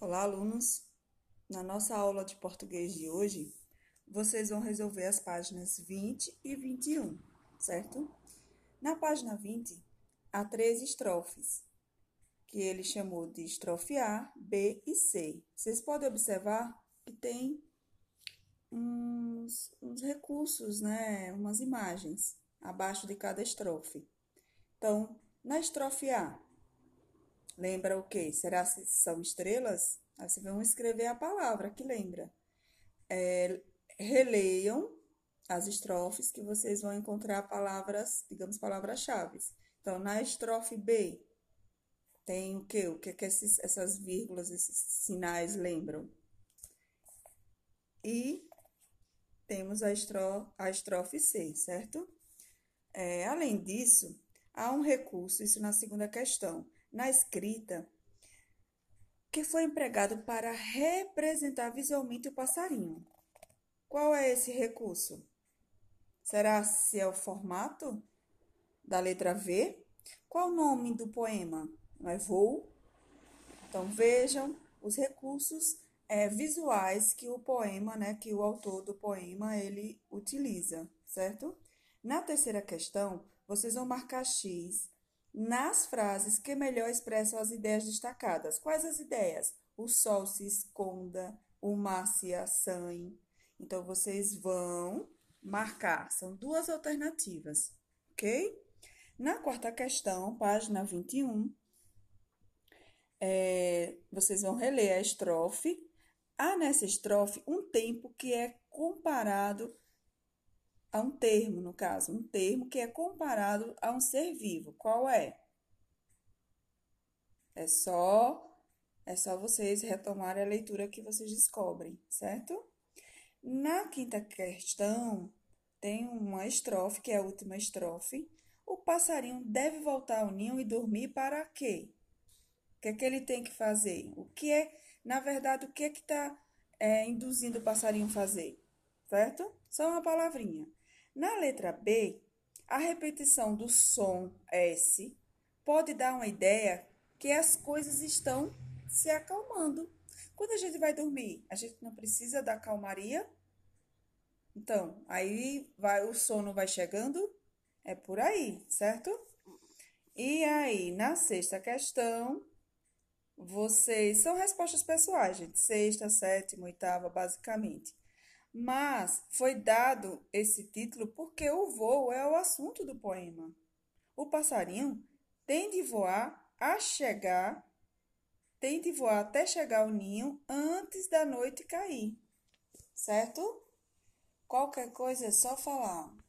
Olá, alunos! Na nossa aula de português de hoje, vocês vão resolver as páginas 20 e 21, certo? Na página 20, há três estrofes, que ele chamou de estrofe A, B e C. Vocês podem observar que tem uns, uns recursos, né? Umas imagens abaixo de cada estrofe. Então, na estrofe A, Lembra o quê? Será que são estrelas? Aí vocês vão escrever a palavra que lembra. É, releiam as estrofes que vocês vão encontrar palavras, digamos, palavras-chave. Então, na estrofe B, tem o quê? O que, é que esses, essas vírgulas, esses sinais lembram? E temos a, a estrofe C, certo? É, além disso, há um recurso, isso na segunda questão na escrita que foi empregado para representar visualmente o passarinho. Qual é esse recurso? Será se é o formato da letra V? Qual o nome do poema? Não é voo? Então vejam os recursos é, visuais que o poema, né, que o autor do poema ele utiliza, certo? Na terceira questão, vocês vão marcar X nas frases que melhor expressam as ideias destacadas. Quais as ideias? O sol se esconda, o mar se assanhe. Então, vocês vão marcar. São duas alternativas, ok? Na quarta questão, página 21, é, vocês vão reler a estrofe. Há nessa estrofe um tempo que é comparado a um termo, no caso, um termo que é comparado a um ser vivo. Qual é? É só é só vocês retomarem a leitura que vocês descobrem, certo? Na quinta questão, tem uma estrofe, que é a última estrofe. O passarinho deve voltar ao ninho e dormir para quê? O que é que ele tem que fazer? O que é, na verdade, o que é que está é, induzindo o passarinho a fazer? Certo? Só uma palavrinha. Na letra B, a repetição do som S pode dar uma ideia que as coisas estão se acalmando. Quando a gente vai dormir, a gente não precisa da calmaria? Então, aí vai o sono vai chegando? É por aí, certo? E aí, na sexta questão, vocês são respostas pessoais, gente. Sexta, sétima, oitava, basicamente. Mas foi dado esse título porque o voo é o assunto do poema. O passarinho tem de voar a chegar, tem de voar até chegar ao ninho antes da noite cair, certo? Qualquer coisa é só falar.